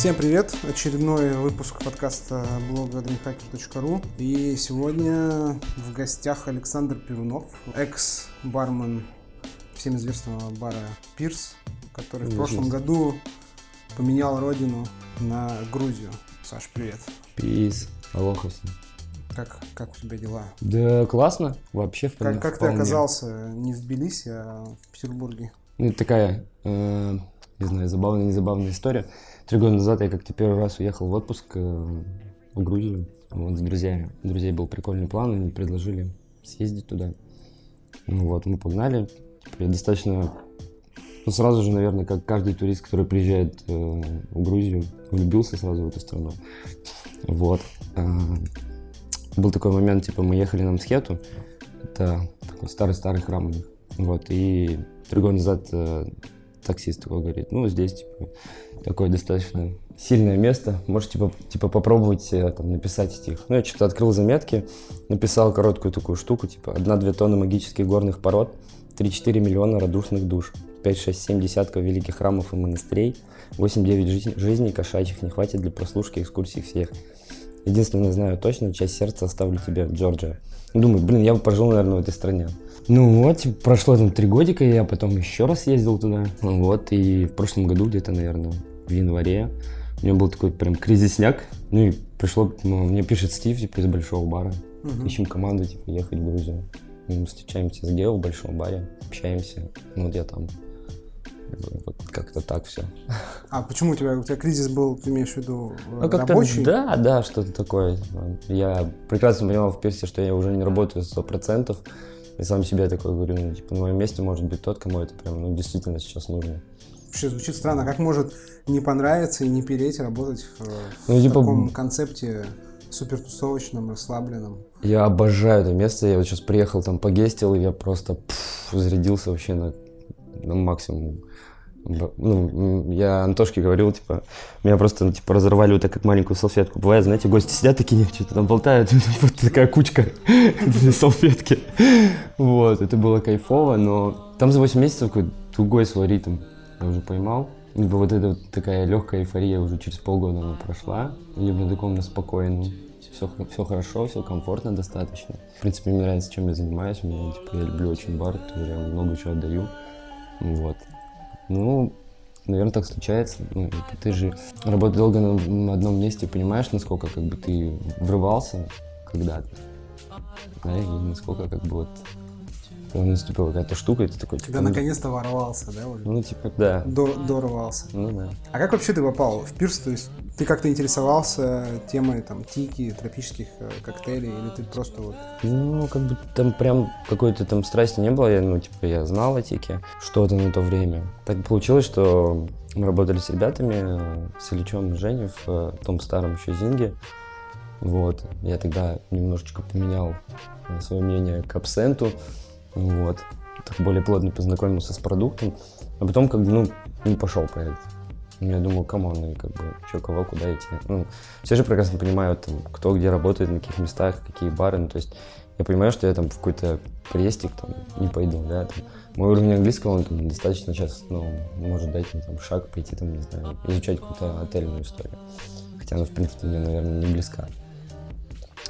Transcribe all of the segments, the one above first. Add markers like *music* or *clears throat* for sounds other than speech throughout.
Всем привет! Очередной выпуск подкаста блога dreamhacker.ru И сегодня в гостях Александр Перунов, экс-бармен всем известного бара Пирс, который в прошлом году поменял родину на Грузию. Саш, привет! Пис, алоха всем. Как, как у тебя дела? Да классно, вообще в Как, как ты оказался не в Тбилиси, а в Петербурге? Ну, это такая, э, не знаю, забавная, не забавная история. Три года назад я как-то первый раз уехал в отпуск э, в Грузию вот, с друзьями. У друзей был прикольный план, они предложили съездить туда. Ну вот, мы погнали. Я достаточно, ну сразу же, наверное, как каждый турист, который приезжает э, в Грузию, влюбился сразу в эту страну. Вот. Э, был такой момент, типа, мы ехали на Мсхету, это такой старый-старый храм у них. Вот, и три года назад э, таксист такой говорит, ну, здесь, типа, такое достаточно сильное место, можешь, типа, типа попробовать там, написать стих. Ну, я что-то открыл заметки, написал короткую такую штуку, типа, одна-две тонны магических горных пород, 3-4 миллиона радушных душ, 5-6-7 десятков великих храмов и монастырей, 8-9 жизней, жизней кошачьих не хватит для прослушки экскурсий всех. Единственное, знаю точно, часть сердца оставлю тебе, Джорджия. Думаю, блин, я бы пожил, наверное, в этой стране. Ну вот, прошло там три годика, я потом еще раз ездил туда. Вот, и в прошлом году где-то, наверное, в январе у меня был такой прям кризисняк. Ну и пришло, ну, мне пишет Стив, типа, из большого бара. Угу. Ищем команду, типа, ехать в Грузию. Мы встречаемся с Гео в большом баре, общаемся. Ну, вот я там вот как-то так все. А почему у тебя, у тебя кризис был, ты имеешь в виду ну, рабочий? Да, да, что-то такое. Я прекрасно понимал в Персе, что я уже не работаю сто процентов. И сам себе такой говорю, ну, типа, на моем месте может быть тот, кому это прям, ну, действительно сейчас нужно. Вообще звучит странно. Как может не понравиться и не переть работать в, ну, в типа... таком концепте супер тусовочном, расслабленном? Я обожаю это место. Я вот сейчас приехал там погестил, и я просто пфф, зарядился вообще на, на максимум ну, я Антошке говорил, типа, меня просто, типа, разорвали вот так, как маленькую салфетку. Бывает, знаете, гости сидят такие, что-то там болтают, *laughs* вот такая кучка *laughs* салфетки. Вот, это было кайфово, но там за 8 месяцев какой-то тугой свой ритм я уже поймал. Либо вот эта вот такая легкая эйфория уже через полгода она прошла, либо на таком на спокойном. Все, все хорошо, все комфортно достаточно. В принципе, мне нравится, чем я занимаюсь. Мне, типа, я люблю очень бар, я много чего отдаю. Вот. Ну, наверное, так случается. Ну, ты же работаешь долго на одном месте, понимаешь, насколько как бы ты врывался когда-то. Да, и насколько как бы вот наступила какая-то штука, и ты такой... Типа, Когда ну, наконец-то ворвался, да? Уже? Ну, типа, да. До, дорвался. Ну, да. А как вообще ты попал в пирс? То есть ты как-то интересовался темой там тики, тропических э, коктейлей, или ты просто вот... Ну, как бы там прям какой-то там страсти не было. Я, ну, типа, я знал о tiki что-то на то время. Так получилось, что мы работали с ребятами, с Ильичом и Женей в э, том старом еще Зинге. Вот. Я тогда немножечко поменял э, свое мнение к абсенту. Вот. Так более плотно познакомился с продуктом. А потом как бы, ну, не пошел проект. Я думал, come on, ну, как бы, что, кого, куда идти. Ну, все же прекрасно понимают, там, кто где работает, на каких местах, какие бары. Ну, то есть я понимаю, что я там в какой-то престик там не пойду, да, там, мой уровень английского, он там, достаточно сейчас, ну, может дать мне там шаг, пойти там, не знаю, изучать какую-то отельную историю. Хотя она, в принципе, мне, наверное, не близка.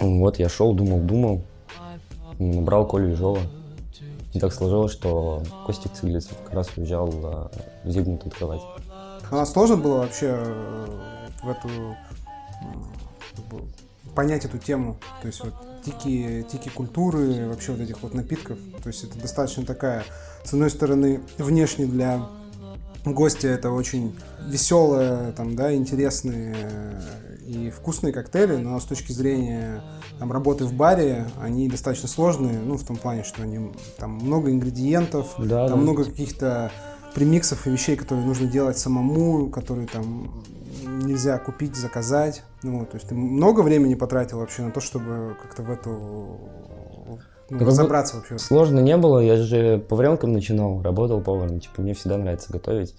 Вот, я шел, думал, думал, набрал Колю Ежова, и так сложилось, что Костик Циглицев как раз уезжал в Зигму открывать. А сложно было вообще э, в эту понять эту тему, то есть вот тики, тики культуры, вообще вот этих вот напитков, то есть это достаточно такая, с одной стороны, внешне для гостя это очень веселые, там, да, интересные и вкусные коктейли, но с точки зрения там, работы в баре, они достаточно сложные, ну, в том плане, что они, там много ингредиентов, да, там да. много каких-то премиксов и вещей, которые нужно делать самому, которые там нельзя купить, заказать. Ну, то есть ты много времени потратил вообще на то, чтобы как-то в эту ну, разобраться вообще. Сложно не было, я же по варенкам начинал, работал поваром, типа мне всегда нравится готовить.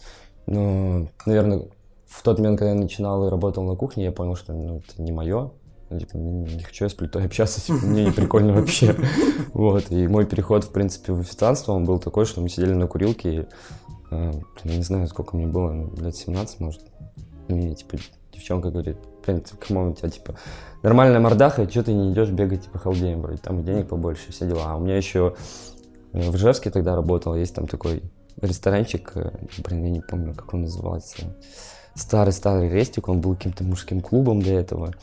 Но, наверное, в тот момент, когда я начинал и работал на кухне, я понял, что ну, это не мое. Ну, типа, не хочу я с плитой общаться, типа, *laughs* мне не прикольно вообще. Вот, и мой переход, в принципе, в официанство, он был такой, что мы сидели на курилке, и, э, я не знаю, сколько мне было, ну, лет 17, может, мне, типа, девчонка говорит, блин, come on, у тебя, типа, нормальная мордаха, что ты не идешь бегать, типа, халдеем вроде, там и денег побольше, все дела. А у меня еще в Ижевске тогда работал, есть там такой ресторанчик, э, блин, я не помню, как он назывался, старый-старый рестик, он был каким-то мужским клубом до этого.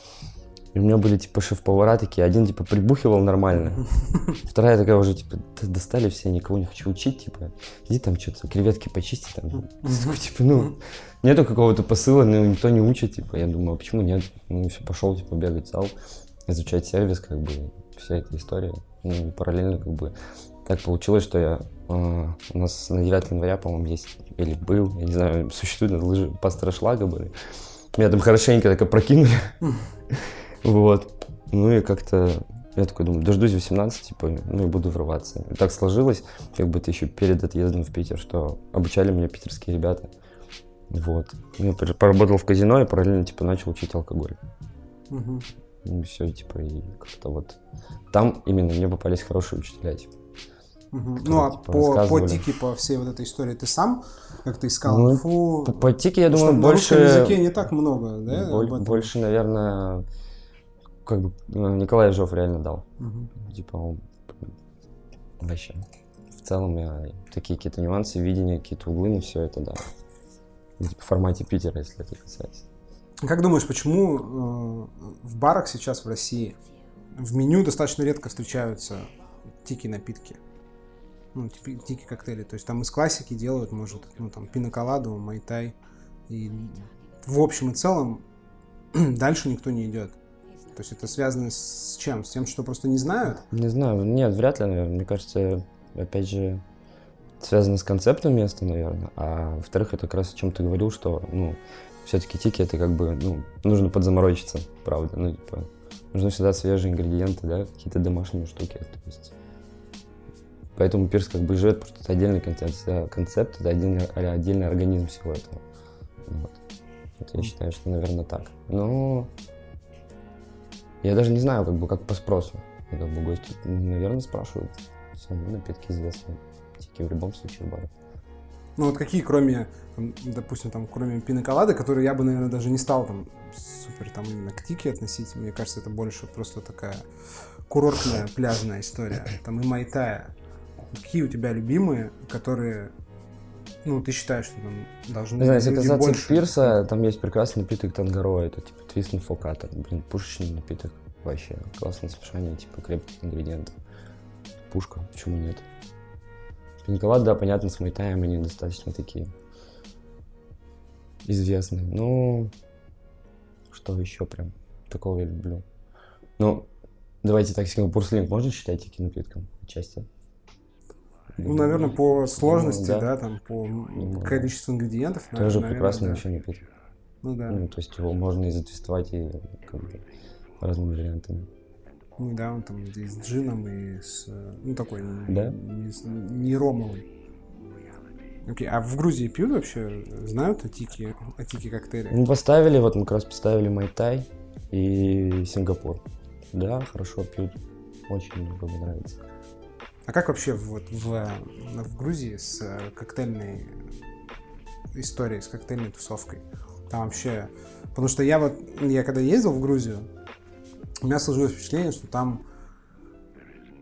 И у меня были, типа, шеф-повара такие. Один, типа, прибухивал нормально. *laughs* Вторая такая уже, типа, достали все, никого не хочу учить, типа. Иди там что-то, креветки почисти там. *laughs* Типа, ну, нету какого-то посыла, ну, никто не учит, типа. Я думаю, а почему нет? Ну, все, пошел, типа, бегать в зал, изучать сервис, как бы, вся эта история. Ну, параллельно, как бы, так получилось, что я... Э, у нас на 9 января, по-моему, есть, или был, я не знаю, существуют лыжи пастора Шлага были. Меня там хорошенько так опрокинули. *laughs* Вот. Ну и как-то я такой думаю, дождусь 18, типа, ну и буду врываться. И так сложилось, как бы это еще перед отъездом в Питер, что обучали меня питерские ребята. Вот. Я поработал в казино и параллельно, типа, начал учить алкоголь. Угу. И все, типа, и как-то вот там именно мне попались хорошие учителя, типа. Угу. Ну, а типа, по, по тике, по всей вот этой истории ты сам как-то искал ну, инфу? По, по тике, я думаю, больше... На русском языке не так много, да? Боль, больше, наверное, как бы ну, Николай Жов реально дал. Угу. Типа он вообще. В целом я такие какие-то нюансы, видения, какие-то углы, ну все это да. Типа в формате Питера, если это касается. Как думаешь, почему э, в барах сейчас в России в меню достаточно редко встречаются тики-напитки? Ну, типа, тики-коктейли. То есть там из классики делают, может, ну там пиноколаду, майтай. И в общем и целом *clears throat* дальше никто не идет. То есть это связано с чем? С тем, что просто не знают? Не знаю. Нет, вряд ли, наверное. Мне кажется, опять же, связано с концептом места, наверное. А во-вторых, это как раз о чем ты говорил, что, ну, все-таки тики это как бы, ну, нужно подзаморочиться, правда. Ну, типа, нужны всегда свежие ингредиенты, да, какие-то домашние штуки. То есть, поэтому пирс как бы живет, потому что это отдельный концепт, концепт это отдельный, отдельный организм всего этого. Вот. вот я считаю, что, наверное, так. Но я даже не знаю, как бы, как по спросу. И, как бы гости, наверное, спрашивают. Сами напитки известные. Тики в любом случае в барах. Ну вот какие, кроме, там, допустим, там, кроме пиноколады, которые я бы, наверное, даже не стал там супер там именно к тике относить. Мне кажется, это больше просто такая курортная пляжная история. Там и майтая. Какие у тебя любимые, которые ну, ты считаешь, что там должны быть если касаться больше... пирса, там есть прекрасный напиток тангаро, это типа твистный фоката, блин, пушечный напиток, вообще, классное смешание, типа крепких ингредиентов. Пушка, почему нет? Пинковат, да, понятно, с майтаем они достаточно такие известные. Ну, что еще прям такого я люблю? Ну, давайте так, сингапурский можно считать таким напитком отчасти? Ну, наверное, по сложности, ну, да. да, там, по ну, количеству ингредиентов. Тоже наверное, прекрасный да. еще напиток. Ну да. Ну, то есть его можно и затвистовать и как бы разными вариантами. Ну да, он там и с джином, и с... Ну, такой да? не, не ромовый. Окей, а в Грузии пьют вообще? Знают о тики, о тики коктейли? Мы поставили, вот мы как раз поставили Майтай и Сингапур. Да, хорошо пьют. Очень много нравится. А как вообще вот в, в Грузии с э, коктейльной историей, с коктейльной тусовкой? Там вообще... Потому что я вот, я когда ездил в Грузию, у меня сложилось впечатление, что там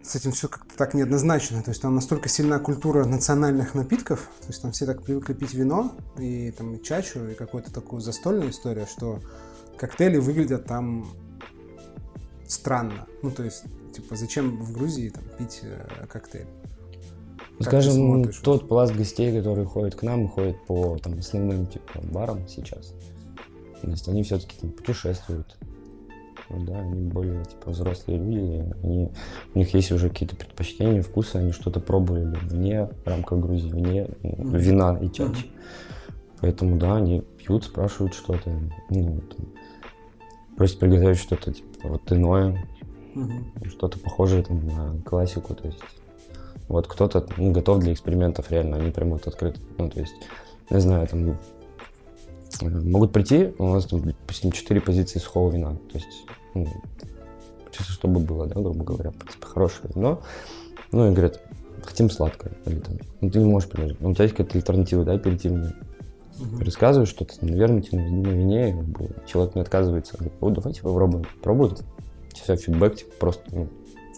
с этим все как-то так неоднозначно. То есть там настолько сильна культура национальных напитков, то есть там все так привыкли пить вино и там и чачу, и какую-то такую застольную историю, что коктейли выглядят там странно. Ну, то есть Типа, зачем в Грузии там, пить э, коктейль? Как Скажем, тот вот? пласт гостей, которые ходят к нам, ходят по там, основным типа, барам сейчас. То есть они все-таки там, путешествуют. Ну, да, они более типа, взрослые люди, они, у них есть уже какие-то предпочтения, вкусы, они что-то пробовали вне рамках Грузии, вне mm-hmm. вина и чачи. Mm-hmm. Поэтому, да, они пьют, спрашивают что-то, ну, там, просят приготовить что-то типа вот иное, угу. что-то похожее там, на классику, то есть. Вот кто-то ну, готов для экспериментов реально, они прям вот открыты, ну, то есть, не знаю, там э, могут прийти, у нас там, допустим, четыре позиции сухого вина, то есть, ну, чисто чтобы было, да, грубо говоря, в принципе, хорошее вино, ну, и говорят, хотим сладкое, или там, ну, ты не можешь предложить, ну, у тебя есть какая-то альтернатива, да, аперитивная, Угу. Рассказываю что-то, наверное, на вине, человек не отказывается. Говорит, о, давайте попробуем. Пробует. Все, фидбэк, типа, просто ну,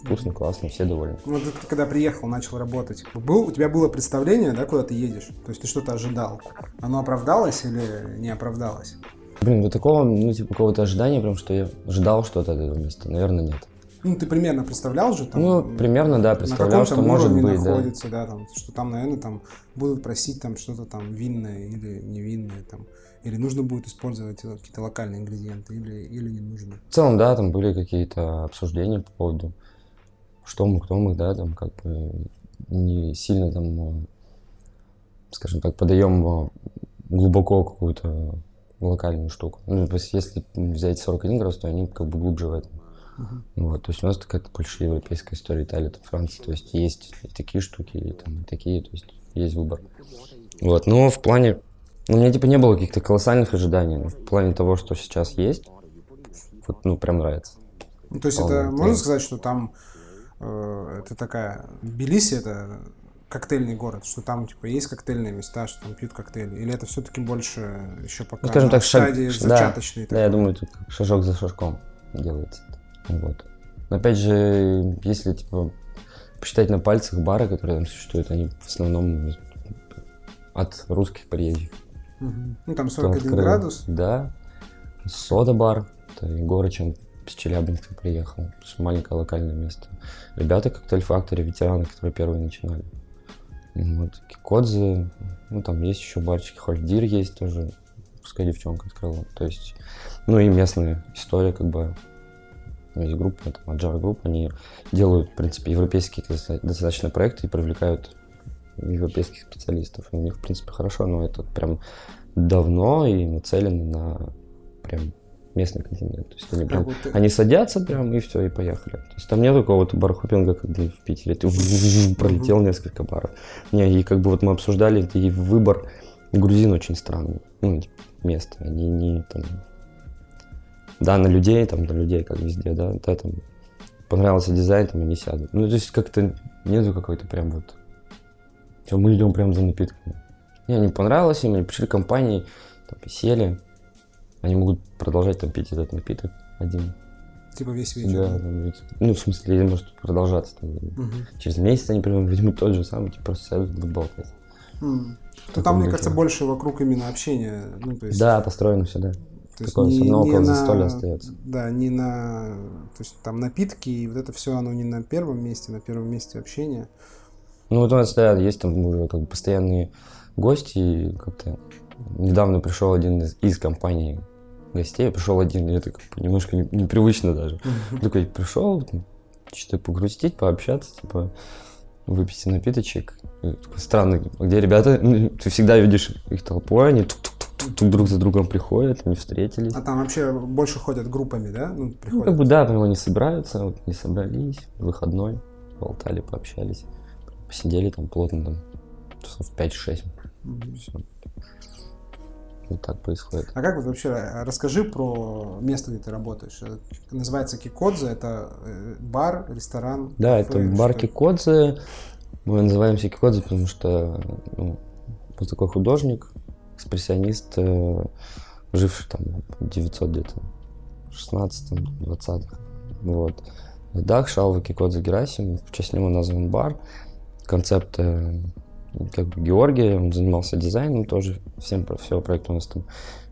вкусно, классно, все довольны. Ну, ты когда приехал, начал работать, был, у тебя было представление, да, куда ты едешь? То есть ты что-то ожидал? Оно оправдалось или не оправдалось? Блин, вот такого, ну, типа, какого-то ожидания, прям, что я ожидал что-то от этого места, наверное, нет. Ну, ты примерно представлял же там? Ну, примерно, да, представлял, что может быть, находится, да. да, там, что там, наверное, там будут просить там что-то там винное или невинное там. Или нужно будет использовать какие-то локальные ингредиенты, или, или не нужно? В целом, да, там были какие-то обсуждения по поводу, что мы, кто мы, да, там как бы не сильно там, скажем так, подаем глубоко какую-то локальную штуку. Ну, то есть, если взять 41 градус, то они как бы глубже в этом. Uh-huh. Вот, то есть у нас такая больше европейская история, Италия, там, Франция, то есть есть и такие штуки, и там и такие, то есть есть выбор. Вот, но в плане, ну, у меня типа не было каких-то колоссальных ожиданий, но в плане того, что сейчас есть, вот, ну, прям нравится. Ну, то есть Полный это, можно сказать, что там э, это такая, Тбилиси это коктейльный город, что там типа есть коктейльные места, что там пьют коктейли, или это все-таки больше еще пока ну, скажем так, стадии шаг... зачаточной? Да, да, я думаю, тут шажок за шажком делается. Вот. Но опять же, если типа посчитать на пальцах бары, которые там существуют, они в основном от русских приезжих. Угу. Ну там 41 открыл, градус. Да. Сода-бар. Это Егорычем с Челябинска приехал. Маленькое локальное место. Ребята коктейль факторе, ветераны, которые первые начинали. Вот. Кикодзе, ну там есть еще барчики, Хольдир есть тоже, русская девчонка открыла. То есть, ну и местная история, как бы, есть группа, там, Agile Group, они делают, в принципе, европейские достаточно проекты и привлекают европейских специалистов. И у них, в принципе, хорошо, но это прям давно и нацелены на прям местный континент. То есть они, прям, а они садятся прям и все, и поехали. То есть там нет такого-то бархопинга, как в Питере. Ты *laughs* пролетел несколько баров. Не, и как бы вот мы обсуждали, и выбор грузин очень странный. Ну, место. Они не там... Да, на людей, там, на людей, как везде, да, да, там понравился дизайн, там они сядут. Ну, то есть как-то нету какой-то прям вот... Все, мы идем прям за напитками. Не, не понравилось им, они пришли к компании, там, сели, они могут продолжать там пить этот напиток один. Типа весь вечер? Да, там, ведь, ну, в смысле, может продолжаться. Там, угу. Через месяц они прям возьмут тот же самый, типа просто сядут будут болтать. Mm. То там, мне кажется, больше вокруг именно общения. Ну, то есть... Да, построено все, да. То есть Такое не, все около на, застолья остается. Да, не на... То есть там напитки, и вот это все, оно не на первом месте, на первом месте общения. Ну, вот у нас, да, есть там уже как бы постоянные гости, и как-то недавно пришел один из, из компаний гостей, пришел один, и это как бы немножко непривычно даже. Такой пришел, что-то погрустить, пообщаться, типа выпить напиточек. Странно, где ребята, *laughs* ты всегда видишь их толпой, они тук-тук-тук друг за другом приходят, они встретились. А там вообще больше ходят группами, да? Ну, ну как бы да, прямо они собираются, вот, не собрались, выходной, болтали, пообщались, посидели там плотно, там, часов 5-6. Mm-hmm. Все. Вот так происходит. А как вот вообще, э, расскажи про место, где ты работаешь. Э, называется Кикодзе, это э, бар, ресторан? Да, кафе, это бар Кикодзе. Мы называемся Кикодзе, потому что ну, вот такой художник, экспрессионист, живший там 900 где-то 16-20-х. Вот. Дах Шалва Кикодзе Герасим, в честь него назван бар. Концепт как бы Георгия, он занимался дизайном тоже, всем всего проекта у нас там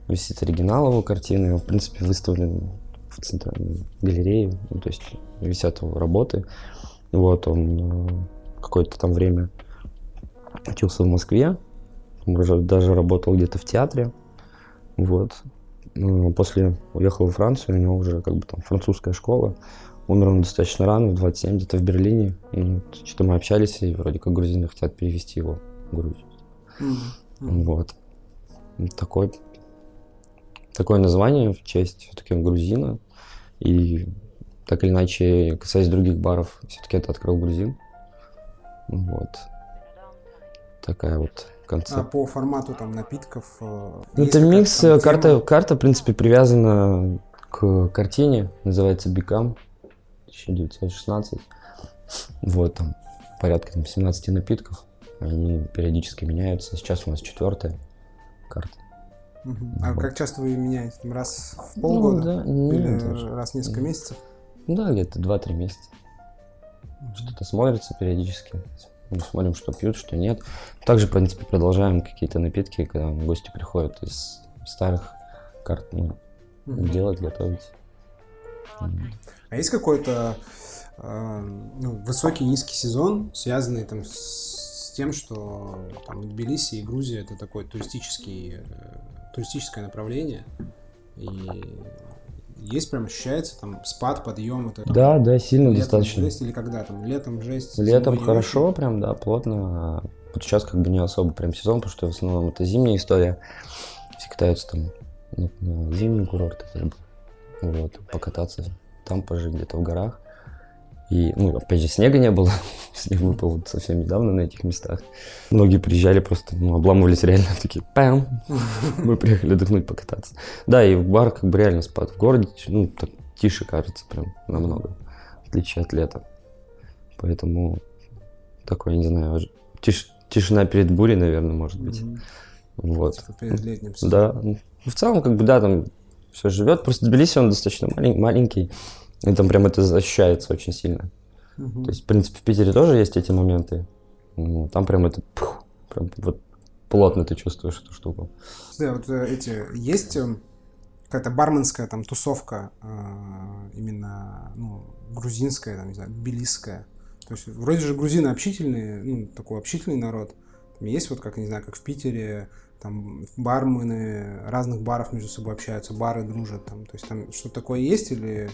висит оригинал его картины, он, в принципе, выставлен в центральной галерее, ну, то есть висят его работы. Вот, он э, какое-то там время учился в Москве, уже даже работал где-то в театре, вот. Ну, после уехал во Францию, у него уже как бы там французская школа, Умер он достаточно рано, в 27, где-то в Берлине. И что-то мы общались, и вроде как грузины хотят перевести его в Грузию. Mm-hmm. Вот. Такой, такое название в честь все-таки грузина. И так или иначе, касаясь других баров, все-таки это открыл грузин. Вот. Такая вот концепция. А по формату там напитков? Э, это микс, карта, карта, в принципе, привязана к картине, называется Бикам. 1916. Вот там порядка там, 17 напитков. Они периодически меняются. Сейчас у нас четвертая. карт. Мгм. А как часто вы меняете? Там раз в полгода? Ну, да, Или даже. раз в несколько месяцев? Да, где-то 2-3 месяца. Что-то смотрится периодически. Мы смотрим, что пьют, что нет. Также, в принципе, продолжаем какие-то напитки, когда гости приходят из старых карт, ну, Мгм. делать, готовить. М. А есть какой-то э, ну, высокий низкий сезон, связанный там с тем, что там Тбилиси и Грузия это такое туристический, э, туристическое направление, и есть прям ощущается там спад, подъем, это Да, да, сильно летом достаточно. жесть или когда там летом жесть, Летом хорошо, прям, да, плотно. А Вот сейчас как бы не особо прям сезон, потому что в основном это зимняя история. Все катаются там ну, на зимний курорт, вот, покататься, там пожить где-то в горах. И, ну, опять же, снега не было. *laughs* Снег выпал вот совсем недавно на этих местах. Многие приезжали просто, ну, обламывались реально, *laughs* такие, пам, мы приехали отдохнуть, покататься. Да, и в бар как бы реально спад. В городе, ну, так тише кажется прям намного, в отличие от лета. Поэтому такой, не знаю, тиш- тишина перед бурей, наверное, может быть. Мгм. Вот. Типа перед летним Да. сезоном. Ну, В целом, как бы, да, там все живет. Просто Тбилиси, он достаточно малень- маленький. И там прям это ощущается очень сильно. Мгм. То есть, в принципе, в Питере тоже есть эти моменты. Ну, Там прям это, пух, прям вот плотно ты чувствуешь эту штуку. Да, вот э, эти есть э, какая-то барменская там тусовка э, именно ну, грузинская, там, не знаю, тбилисская. То есть вроде же грузины общительные, ну, такой общительный народ. Там есть вот, как, не знаю, как в Питере, там бармены разных баров между собой общаются, бары дружат там. То есть там что-то такое есть или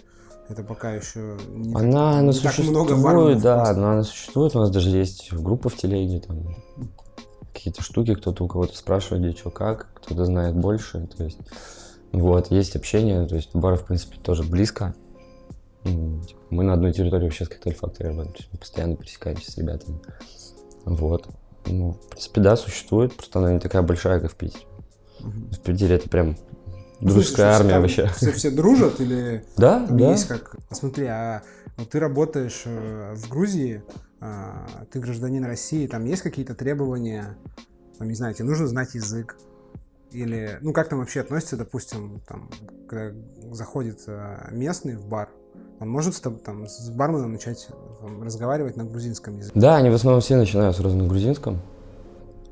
это пока еще не, так- Она, она не так много существует, барменов да, просто? но она существует. У нас даже есть группа в телеге, там какие-то штуки, кто-то у кого-то спрашивает, где что, как, кто-то знает больше. То есть, вот, есть общение, то есть бары, в принципе, тоже близко. Типа, Мы на одной территории вообще с коктейль работаем, есть мы постоянно пересекаемся с ребятами. Вот. Ну, в принципе, да, существует, просто она не такая большая, как в Питере. В Питере это прям дружеская что армия вообще. Все, все дружат или Да, да. есть как... Смотри, а вот ты работаешь э, в Грузии, а, ты гражданин России, там есть какие-то требования, там, не знаю, тебе нужно знать язык? Или, ну, как там вообще относится, допустим, там, когда заходит э, местный в бар, он может там, с барменом начать там, разговаривать на грузинском языке? Да, они в основном все начинают сразу на грузинском.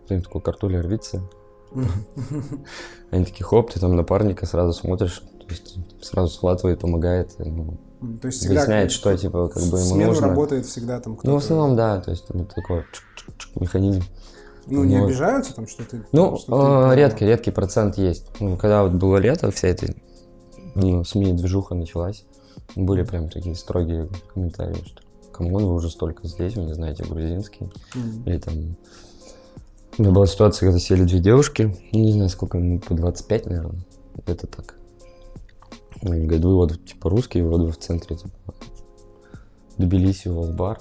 Там такой картоля рвится. *laughs* Они такие, хоп, ты там напарника сразу смотришь, то есть сразу схватывает, помогает, ну, То есть всегда выясняет, что типа как бы ему нужно. работает всегда там кто-то. Ну, в основном, да, то есть там такой механизм. Ну, не обижаются там, что ты... Ну, э, редкий, редкий процент есть. Ну, когда вот было лето, вся эта ну, СМИ-движуха началась, были прям такие строгие комментарии, что come on, вы уже столько здесь, вы не знаете грузинский. Или там... У меня была ситуация, когда сели две девушки, ну, не знаю, сколько им, по 25, наверное, где-то так. Они говорят, вы вот, типа, русские, вот вы в центре, типа, Тбилиси, вас бар.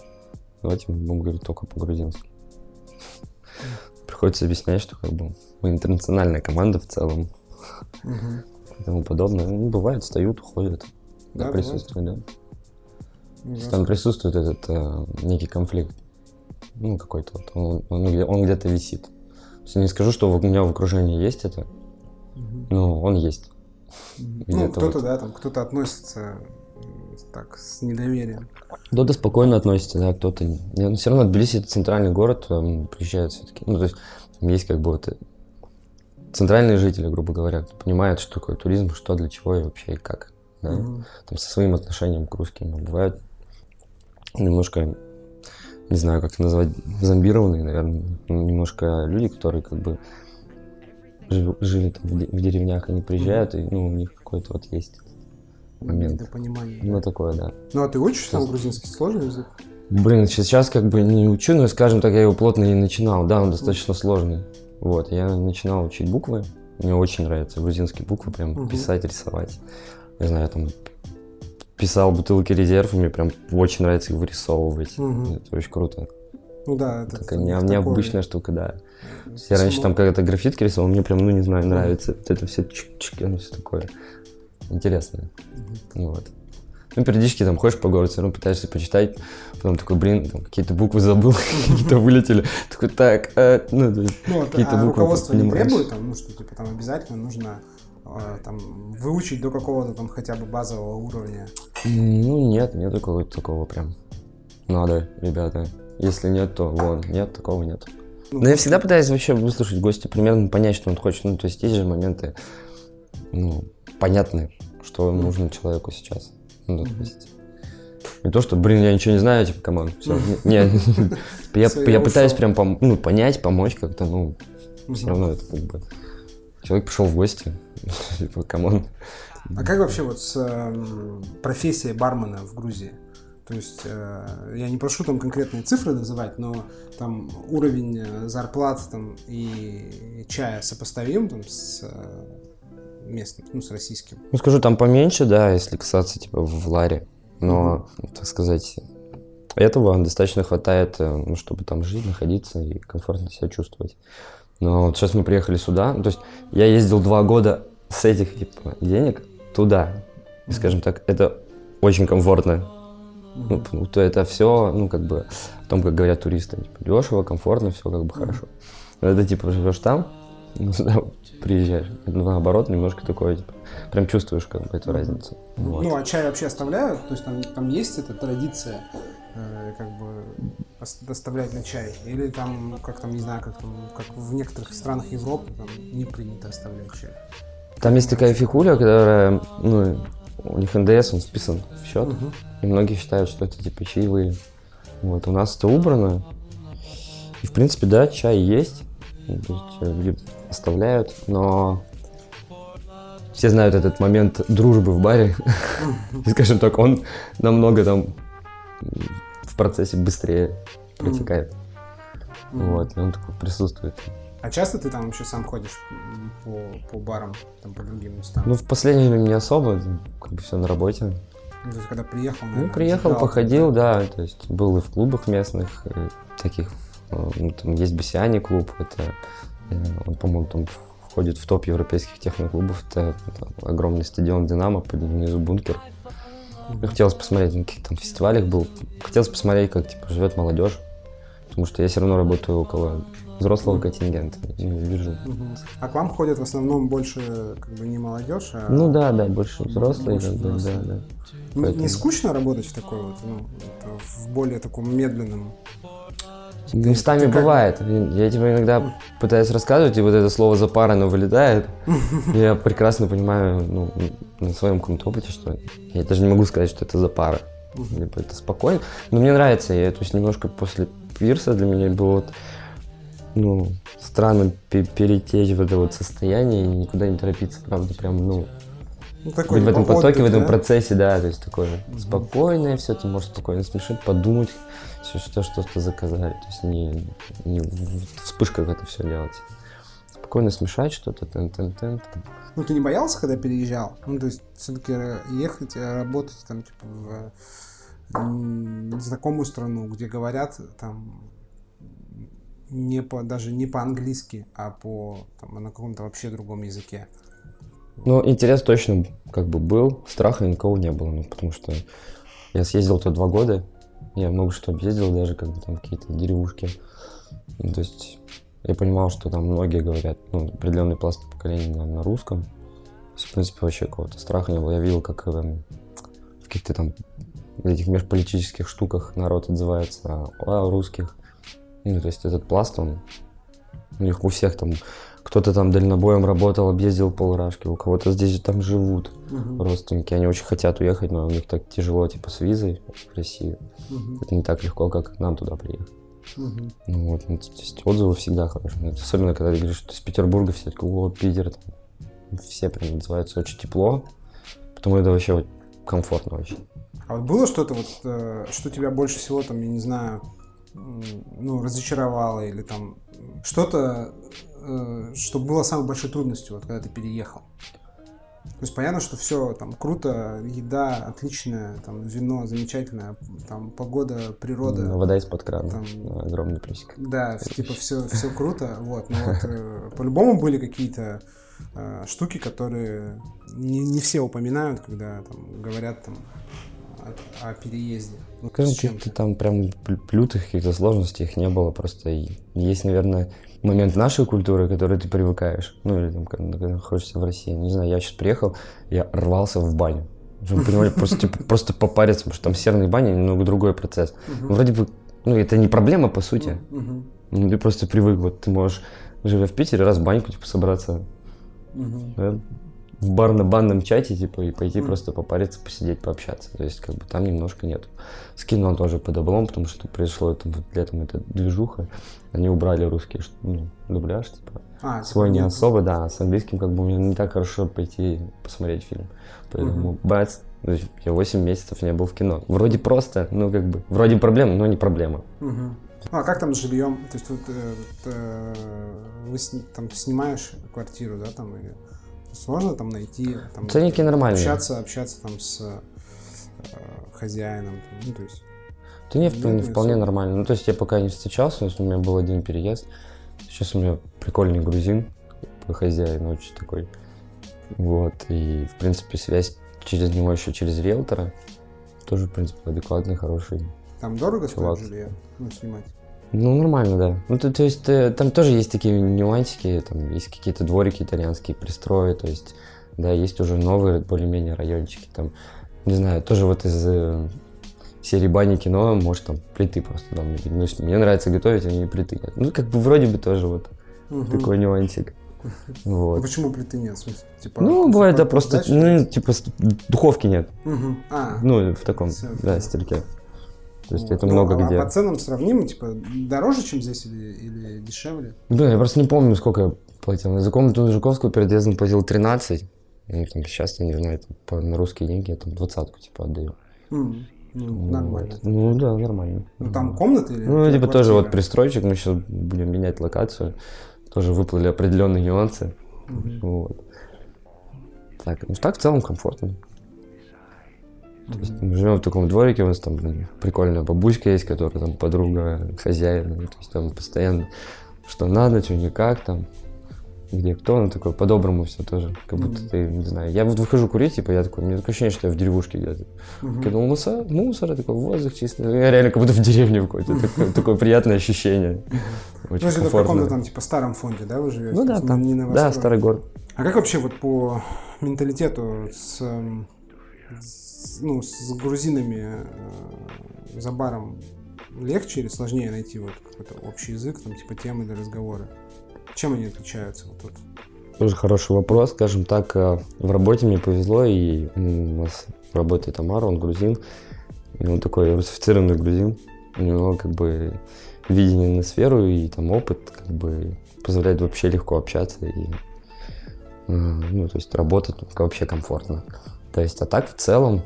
Давайте мы будем говорить только по-грузински. Приходится объяснять, что как бы мы интернациональная команда в целом Мгм. и тому подобное. Ну, бывает, встают, уходят. Да, присутствует, да. Есть Там присутствует этот э, некий конфликт. Ну, какой-то вот. Он, он он где-то висит. То есть не скажу, что у меня в окружении есть это, Мгм. но он есть. Ну, кто-то, вот. да, там кто-то относится так, с недоверием. Кто-то спокойно относится, да, кто-то... Но все равно Тбилиси это центральный город, приезжают все-таки. Ну, то есть есть как бы вот э, центральные жители, грубо говоря, понимают, что такое туризм, что для чего и вообще и как. Да? Мгм. Там со своим отношением к русским. Но бывают немножко, не знаю, как это назвать, зомбированные, наверное, немножко люди, которые как бы жив- жили там в, де- в деревнях, они приезжают, и ну, у них какой-то вот есть момент. Недопонимание. Ну, такое, да. Ну, а ты учишь там грузинский сложный язык? Блин, сейчас как бы не учу, но, скажем так, я его плотно не начинал. Да, он достаточно сложный. Вот, я начинал учить буквы. Мне очень нравятся грузинские буквы, прям Мгм. писать, рисовать. Не знаю, там писал бутылки резерв, мне прям очень нравится их вырисовывать. Мгм. Это очень круто. Ну да, это Такая не- такое, необычная штука, да. Я раньше там когда-то граффитки рисовал, мне прям, ну не знаю, нравится. Вот это все чик-чик, оно все такое интересное. Мгм. Вот. Ну, периодически там ходишь по городу, все равно пытаешься почитать, потом такой, блин, там какие-то буквы забыл, *laughs* какие-то вылетели. Такой, так, э, ну, Ну, какие-то а буквы руководство не требует, там, ну, что, типа, там обязательно нужно там, выучить до какого-то там хотя бы базового уровня. Ну, нет, нет такого, такого прям. Надо, ребята. Если нет, то вон, нет, такого нет. Ну, Но я всегда пытаюсь вообще выслушать гостя, примерно понять, что он хочет. Ну, то есть есть же моменты, ну, понятные, что Мгм. нужно человеку сейчас. Ну, то есть не то, что, блин, я ничего не знаю, типа, команд. Все. *laughs* Не, я, пытаюсь прям ну, понять, помочь как-то, ну, все равно это как бы... Человек пришел в гости, *laughs* типа, come on. А как вообще вот с эм, профессией бармена в Грузии? То есть э, я не прошу там конкретные цифры называть, но там уровень э, зарплат там и чая сопоставим там с э, местным, ну с российским. Ну, скажу, там поменьше, да, если касаться, типа, в ларе. Но, так сказать, этого достаточно хватает, э, ну, чтобы там жить, находиться и комфортно себя чувствовать. Но вот сейчас мы приехали сюда, ну, то есть я ездил два года с этих, типа, денег туда. И, скажем так, это очень комфортно. Ну, потому что это все, ну, как бы, о том, как говорят туристы, типа, дешево, комфортно, все как бы хорошо. Но это, типа, живешь там, *laughs* ну, сюда приезжаешь, это наоборот, немножко такое, типа, прям чувствуешь, как бы, эту разницу. Вот. Ну, а чай вообще оставляют? То есть там, там есть эта традиция, э, как бы ос- доставлять на чай? Или там, как там, не знаю, как там, как в некоторых странах Европы, там не принято оставлять чай? Там есть такая фигуля, которая, ну, у них НДС, он списан в счет, Мгм. и многие считают, что это, типа, чаевые. Вот, у нас это убрано, и, в принципе, да, чай есть, э, люди оставляют, но все знают этот момент дружбы в баре, *laughs* и, скажем так, он намного там в процессе быстрее протекает. Мгм. Вот, и он такой присутствует. А часто ты там вообще сам ходишь по, по барам, там по другим местам? Ну, в последнее время не особо, как бы все на работе. Ну, то есть, когда приехал, Ну, наверное, приехал, ожидал, походил, да, то есть был и в клубах местных, э, таких, э, ну, там есть Бесиани клуб, это, э, он, по-моему, там входит в топ европейских техноклубов, это, там огромный стадион Динамо, под внизу бункер. Хотелось посмотреть, на каких там фестивалях был, хотелось посмотреть, как, типа, живет молодежь, потому что я все равно работаю около взрослого контингента, не вижу. А к вам ходят в основном больше как бы не молодежь, а Ну да, да, больше взрослые, Больше да, взрослые. да. не, поэтому- не скучно работать в такой вот, ну, в более таком медленном. Местами ты как- бывает. Я тебе иногда пытаюсь рассказывать, и вот это слово запара, оно вылетает. *laughs* Я прекрасно понимаю, ну, на своем каком-то опыте, что я даже не могу сказать, что это. Мгм. Либо это спокойно. Но мне нравится, я, то есть немножко после пирса для меня было вот, ну, странно пе- перетечь в это вот состояние и никуда не торопиться, правда, прям, ну, Ну, такой в этом потоке, в этом да? процессе, да, то есть такое Мгм. спокойное все, ты можешь спокойно смешать, подумать, все, что что-то заказали, то есть не, не в вспышках это все делать. Спокойно смешать что-то, тен тен тен Ну, ты не боялся, когда переезжал? Ну, то есть, все-таки ехать, э, работать там, типа, в м, незнакомую страну, где говорят там не по, даже не по-английски, а по, там, на каком-то вообще другом языке. Ну, интерес точно как бы был, страха никого не было, ну, потому что я съездил то два года, я много что объездил, даже как бы там какие-то деревушки. Ну, то есть я понимал, что там многие говорят, ну, определенный пласт поколения на, на русском. В принципе, вообще какого-то страха не было. Я видел, как эм, в каких-то там этих межполитических штуках народ отзывается о русских. Ну, то есть этот пласт, он у них у всех там кто-то там дальнобоем работал, объездил полрашки, у кого-то здесь же там живут родственники, они очень хотят уехать, но у них так тяжело, типа, с визой в Россию. Мгм. Это не так легко, как нам туда приехать. Мгм. Ну вот, ну, то есть отзывы всегда хорошие. Особенно, когда ты говоришь, что из Петербурга все такие, о, Питер, там, все прям называются очень тепло, потому это вообще вот комфортно очень. А вот было что-то, вот, э, что тебя больше всего, там, я не знаю, ну, разочаровало или там что-то, э, что было самой большой трудностью, вот, когда ты переехал? То есть понятно, что все там круто, еда отличная, там вино замечательное, там погода, природа, Ну, Вода из-под крана, там- огромный плюсик. да, типа все, все *laughs* круто, вот, но вот э, по-любому были какие-то э, штуки, которые не, не все упоминают, когда там говорят там о, о переезде? Ну, Скажем, каких-то там прям лютых каких-то сложностей их не было. Просто есть, наверное, момент нашей культуры, к которой ты привыкаешь. Ну, или там, когда, когда находишься в России. Не знаю, я сейчас приехал, я рвался в баню. Чтобы понимали, просто, типа, *laughs* просто попариться, потому что там серные бани немного другой процесс. Uh-huh. Вроде бы, ну, это не проблема, по сути. Uh-huh. Ну, ты просто привык, вот ты можешь, живя в Питере, раз в баньку, типа, собраться uh-huh. да, в барно-банном чате, типа, и пойти mm. просто попариться, посидеть, пообщаться. То есть, как бы там немножко нет. С кино тоже под облом, потому что пришло это, вот летом эта движуха. Они убрали русский ну, дубляж, типа. А, свой не особо, да, с английским как бы мне не так хорошо пойти посмотреть фильм. Поэтому, mm-hmm. бац, я 8 месяцев не был в кино. Вроде просто, ну как бы, вроде проблема, но не проблема. Mm-hmm. А как там с жильем? То есть вот, э, э, вы сни, там снимаешь квартиру, да, там или сложно там найти, там, Ценники нормальные. Общаться, общаться там с э, хозяином, ну то есть. Да не, вполне, вполне нормально. Ну то есть я пока не встречался, у меня был один переезд. Сейчас у меня прикольный грузин, хозяин очень такой. Вот, и в принципе связь через него еще через риэлтора. Тоже, в принципе, адекватный, хороший. Там дорого стоит жилье ну, снимать? Ну, нормально, да. Ну, то, то есть, э, там тоже есть такие нюансики, там есть какие-то дворики итальянские, пристрои, то есть, да, есть уже новые более-менее райончики, там, не знаю, тоже вот из э, серии бани кино, может, там, плиты просто там, ну, мне нравится готовить, а не плиты нет. Ну, как бы вроде бы тоже вот угу. такой нюансик. Вот. А почему плиты нет? В смысле, типа, ну, бывает, да, просто, ну, типа, духовки нет. Угу. А, ну, в таком, все, да, стильке. То есть вот. это ну, много а где. по ценам сравнимо, типа, дороже, чем здесь или, или дешевле? Да, я просто не помню, сколько я платил. За комнату на Жуковскую перед ездом платил 13. Ну, там, сейчас, я не знаю, там, по, на русские деньги я там двадцатку, типа, отдаю. Mm. Ну, нормально. Вот. Ну да, нормально. Ну там комнаты или? Ну, типа тоже вот пристройчик, мы сейчас будем менять локацию. Тоже выплыли определенные нюансы. Угу. Вот. Так, ну так в целом комфортно. То есть мы живем в таком дворике, у нас там блин, прикольная бабушка есть, которая там подруга хозяина, то есть там постоянно что надо, что никак там, где кто, ну такой по-доброму все тоже, как будто ты, не знаю, я вот выхожу курить, типа, я такой, мне такое ощущение, что я в деревушке где-то. Я думал, мусор, мусор, такой воздух чистый, я реально как будто в деревне какой-то, *laughs* такое, такое приятное ощущение. Очень ну, это в каком-то там, типа, старом фонде, да, вы живете? Ну да, там, не на да, старый город. А как вообще вот по менталитету с ну, с грузинами э, за баром легче или сложнее найти вот какой-то общий язык, там, типа темы для разговора? Чем они отличаются вот тут? Тоже хороший вопрос. Скажем так, э, в работе мне повезло, и у нас работает Амар, он грузин, и он такой русифицированный грузин. У него как бы видение на сферу и там опыт как бы позволяет вообще легко общаться и э, ну, то есть работать вообще комфортно. То есть, а так в целом,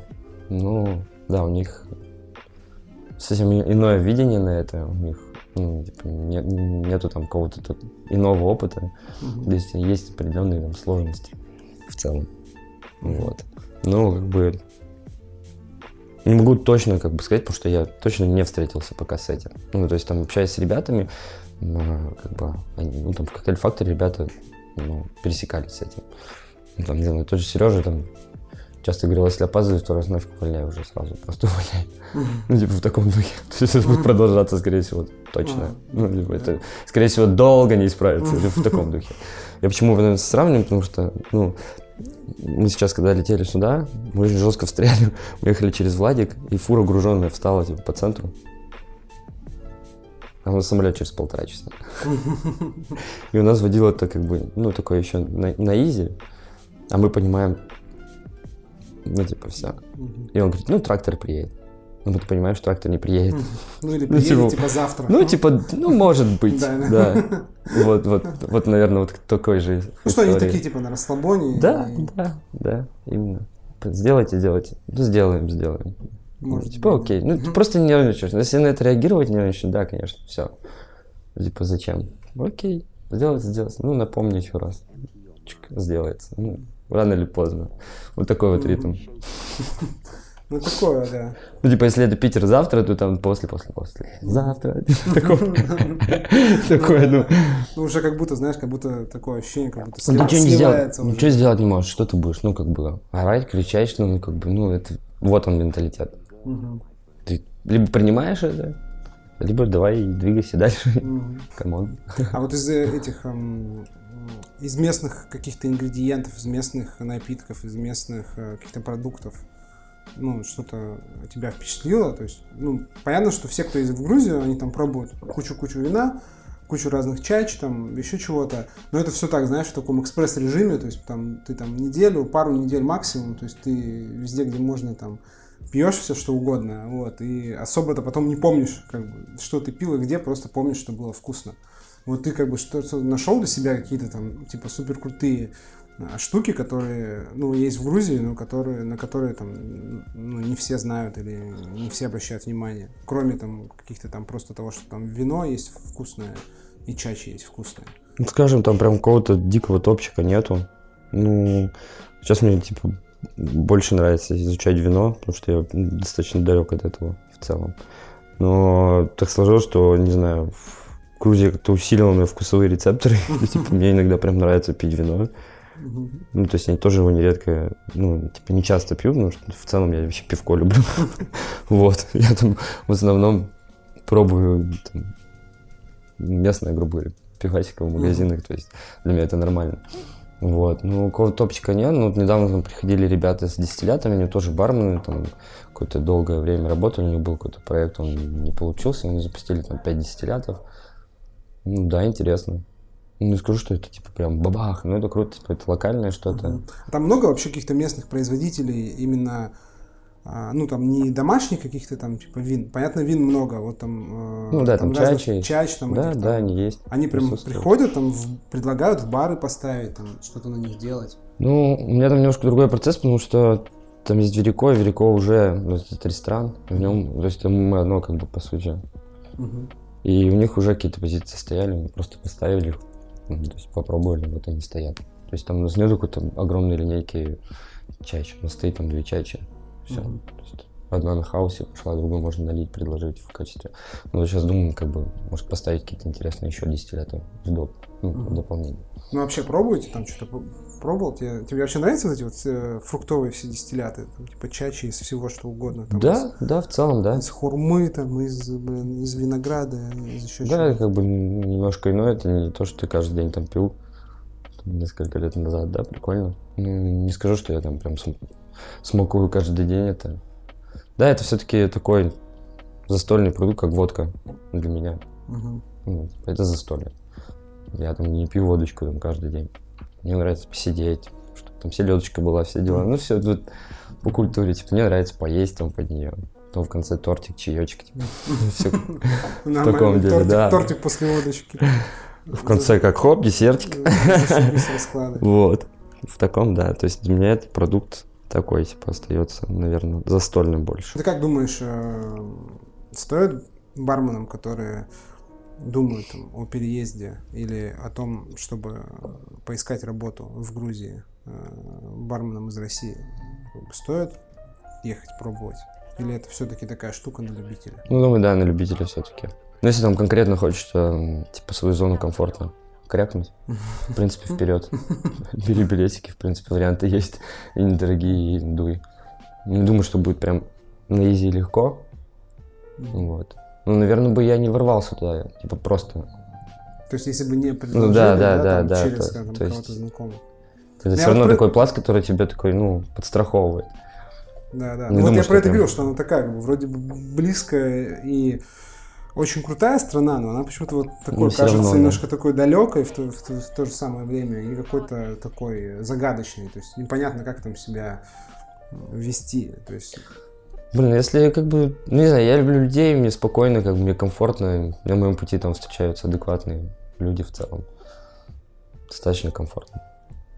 ну, да, у них совсем иное видение на это, у них ну, типа, не, нету там какого-то иного опыта, mm-hmm. здесь есть определенные там сложности в целом. Mm-hmm. Вот. Ну, как бы не могу точно как бы сказать, потому что я точно не встретился пока с этим. Ну, то есть там общаясь с ребятами, как бы, они, ну, там в коктейль-факторе ребята ну, пересекались с этим. Ну, там, не знаю, тот же Сережа там часто говорил, если опаздываешь, то нафиг увольняй уже сразу, просто увольняй. Ну, типа в таком духе. *laughs* То есть это будет продолжаться, скорее всего, точно. Ну, типа это, скорее всего, долго не исправится, в таком духе. Я почему наверное, сравниваю, потому что, ну, мы сейчас, когда летели сюда, мы очень жестко встряли, *laughs* мы ехали через Владик, и фура груженная встала, типа, по центру. А мы самолет через полтора часа. *laughs* И у нас водило это как бы, ну, такое еще на, на изи, а мы понимаем, ну, типа, все. И он говорит, ну, трактор приедет. Ну, ты понимаешь, трактор не приедет. Ну, или ну, приедет, ну, типа, типа, завтра. Ну, типа, ну, может быть, да. Вот, вот, вот, наверное, вот такой же Ну, что они такие, типа, на расслабоне? Да, да, да, именно. Сделайте, сделайте. Ну, сделаем, сделаем. Может, типа, окей. Ну, ты просто не нервничаешь. Если на это реагировать не нервничаешь, да, конечно, все. Типа, зачем? Окей, сделать, сделать. Ну, напомни еще раз. Чик, сделается. Ну, Рано или поздно. Вот такой вот ритм. Ну, такое, да. Ну, типа, если это Питер завтра, то там после, после, после. Завтра. *laughs* Такое, ну. Ну, уже как будто, знаешь, как будто такое ощущение, как будто Ну, сделать, ничего сделать не можешь. Что ты будешь? Ну, как бы, орать, кричать, ну, как бы, ну, это, вот он менталитет. Ты либо принимаешь это, либо давай двигайся дальше. Come on. А вот из этих эм, из местных каких-то ингредиентов, из местных напитков, из местных э, каких-то продуктов, ну, что-то тебя впечатлило? То есть, ну, понятно, что все, кто ездит в Грузию, они там пробуют кучу-кучу вина, кучу разных чач, там, еще чего-то. Но это все так, знаешь, в таком экспресс-режиме, то есть там ты там неделю, пару недель максимум, то есть ты везде, где можно, там, пьешь все, что угодно, вот, и особо-то потом не помнишь, как бы, что ты пил и где, просто помнишь, что было вкусно. Вот ты как бы что-то нашел для себя какие-то там, типа, супер крутые а, штуки, которые, ну, есть в Грузии, но которые, на которые там, ну, не все знают или не все обращают внимание. Кроме там каких-то там просто того, что там вино есть вкусное и чачи есть вкусное. Ну, скажем, там прям какого-то дикого топчика нету. Ну, сейчас мне, типа, больше нравится изучать вино, потому что я достаточно далек от этого в целом. Но так сложилось, что, не знаю, в Грузии как-то усилила мои вкусовые рецепторы. *laughs* Типа, мне иногда прям нравится пить вино. Ну, то есть я тоже его нередко, ну, типа, не часто пью, потому что в целом я вообще пивко люблю. *laughs* Вот. Я там в основном пробую местное, грубо говоря, пивасика в магазинах, то есть для меня это нормально. Вот. Ну, какого-то топчика нет. Ну, вот недавно там приходили ребята с дистиллятами, они тоже бармены, там какое-то долгое время работали, у них был какой-то проект, он не получился, они запустили там 5 дистиллятов. Ну, да, интересно. Ну, Не скажу, что это типа прям бабах, но это круто, типа это локальное что-то. А Там много вообще каких-то местных производителей именно, ну там не домашних каких-то там типа вин. Понятно, вин много, вот там. э, Ну да, там разных чачи есть. чач, там да, этих, да, там. они есть. Они прям приходят, там в- предлагают в бары поставить, там что-то на них делать. Ну, у меня там немножко другой процесс, потому что там есть Верико, Верико уже, ну, это ресторан, в нем, то есть там мы одно, как бы, по сути. Мгм. И у них уже какие-то позиции стояли, мы просто поставили их, ну, то есть попробовали, вот они стоят. То есть там у нас нету какой-то огромной линейки чач, у нас стоит там две чачи, все. Одна на хаусе пошла, другую можно налить, предложить в качестве. Ну, вот сейчас думаю, как бы, может поставить какие-то интересные еще дистилляты в доп, ну, в Мгм. дополнение. Ну вообще пробуете там что-то пробовал? Тебе, тебе вообще нравятся вот эти вот э, фруктовые все дистилляты? Там, типа чачи из всего что угодно. Там, Да, да, в целом, да. Из, из хурмы, там, из, блин, из винограда, из еще Да, чего-то. как бы немножко иное, это не то, что ты каждый день там пил несколько лет назад, да, прикольно. Ну, не скажу, что я там прям смакую каждый день это. Да, это все-таки такой застольный продукт, как водка для меня. Ну, это застолье. Я там не пью водочку там каждый день. Мне нравится посидеть, чтобы там селедочка была, все дела. Ну, все тут по культуре. Типа, мне нравится поесть там под нее. Потом в конце тортик, чаечек. Типа. Всё Нормально, таком деле, да. тортик после водочки. В конце как хоп, десертик. Вот. В таком, да. То есть для меня этот продукт такой, типа, остается, наверное, застольным больше. Ты как думаешь, э, стоит барменам, которые думают там, о переезде или о том, чтобы поискать работу в Грузии, э, барменам из России, стоит ехать пробовать? Или это все-таки такая штука на любителя? Ну, думаю, да, на любителя все-таки. Но если там конкретно хочешь, типа, свою зону комфорта крякнуть, в принципе, вперед. *laughs* Бери билетики, в принципе, варианты есть. И недорогие, и дуй. Не думаю, что будет прям на изи легко. Вот. Ну, наверное, бы я не ворвался туда, типа, просто. То есть, если бы не предложили, Ну да, да, да, там, да, через то- то кого-то есть- знакомых. Это Я все вот равно про- такой пласт, который тебя такой, ну, подстраховывает. Да, да. Не Ну, вот думаю, я что про это говорил, что она такая, как бы, вроде бы близкая и очень крутая страна, но она почему-то вот такой Ну, всё кажется равно, да. немножко такой далекой в то, в то- в то же самое время и какой-то такой загадочный. То есть непонятно, как там себя вести. То есть Блин, если как бы, ну не знаю, я люблю людей, мне спокойно, как бы мне комфортно, на моем пути там встречаются адекватные люди в целом. Достаточно комфортно.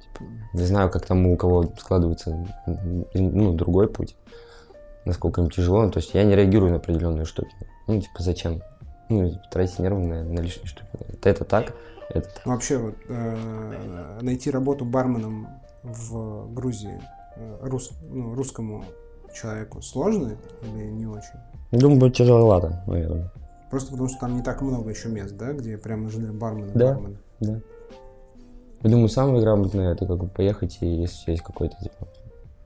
Типа, не знаю, как там у кого складывается ну, другой путь, насколько им тяжело. То есть я не реагирую на определенные штуки. Ну, типа, зачем? Ну, тратить нервы на, на лишние штуки. Это, это так, это так. вообще вот э, найти работу барменом в Грузии э, рус- ну, русскому человеку сложно или не очень? Думаю, будет тяжеловато, наверное. Просто потому что там не так много еще мест, да, где прям нужны бармены. Да. бармены. Да. Я думаю, самое грамотное это как бы поехать и если есть какой-то типа,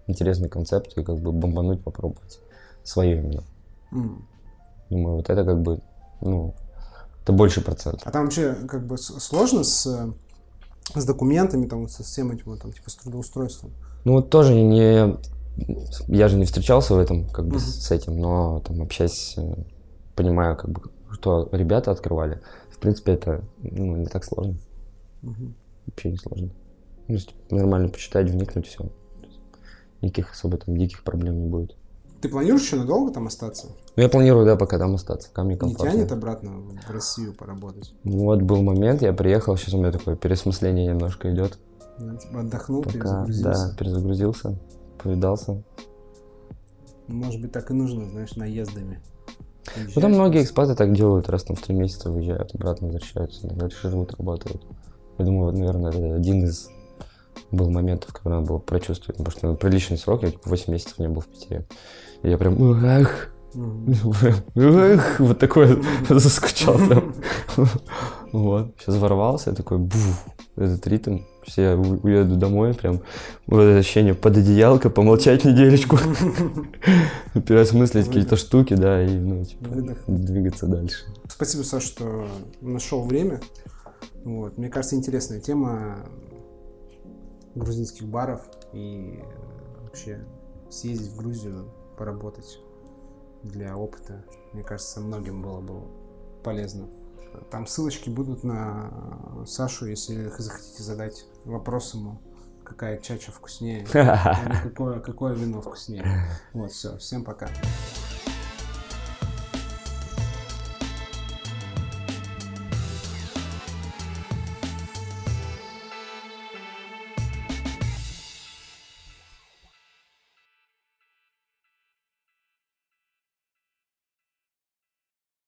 интересный концепт, и как бы бомбануть, попробовать. свое именно. М. Думаю, вот это как бы, ну, это больше процент. А там вообще как бы сложно с, с документами, там, со всем этим, там, типа, с трудоустройством? Ну вот тоже не... Я же не встречался в этом, как бы, Мгм. с этим, но там общаясь, э, понимаю, как бы, что ребята открывали. В принципе, это ну, не так сложно. Мгм. Вообще не сложно. Ну, нормально почитать, вникнуть, все. Никаких особо там диких проблем не будет. Ты планируешь еще надолго там остаться? Ну, я планирую, да, пока там остаться. Камни Не комфортно. тянет обратно в Россию поработать? Вот был момент, я приехал, сейчас у меня такое пересмысление немножко идет. Отдохнул, Пока, перезагрузился? да, перезагрузился, повидался. Может быть, так и нужно, знаешь, наездами. Ну, там многие экспаты так делают, раз там в три месяца выезжают, обратно возвращаются, дальше живут, работают. Я думаю, вот, наверное, это один из был моментов, когда надо было прочувствовать, потому что ну, приличный срок, я типа 8 месяцев не был в Питере. И я прям, эх, эх, вот такой *laughs* заскучал прям. Вот, сейчас ворвался, я такой, буф, этот ритм, все уеду домой, прям, вот это ощущение под одеялко, помолчать неделечку, *laughs* переосмыслить какие-то штуки, да, и, ну, типа, двигаться дальше. Спасибо, Саш, что нашел время. Вот. Мне кажется, интересная тема грузинских баров и э, вообще съездить в Грузию, поработать для опыта. Мне кажется, многим было бы полезно. Там ссылочки будут на Сашу, если захотите задать вопрос ему, какая чача вкуснее *laughs* какое, какое вино вкуснее. Вот, все, всем пока.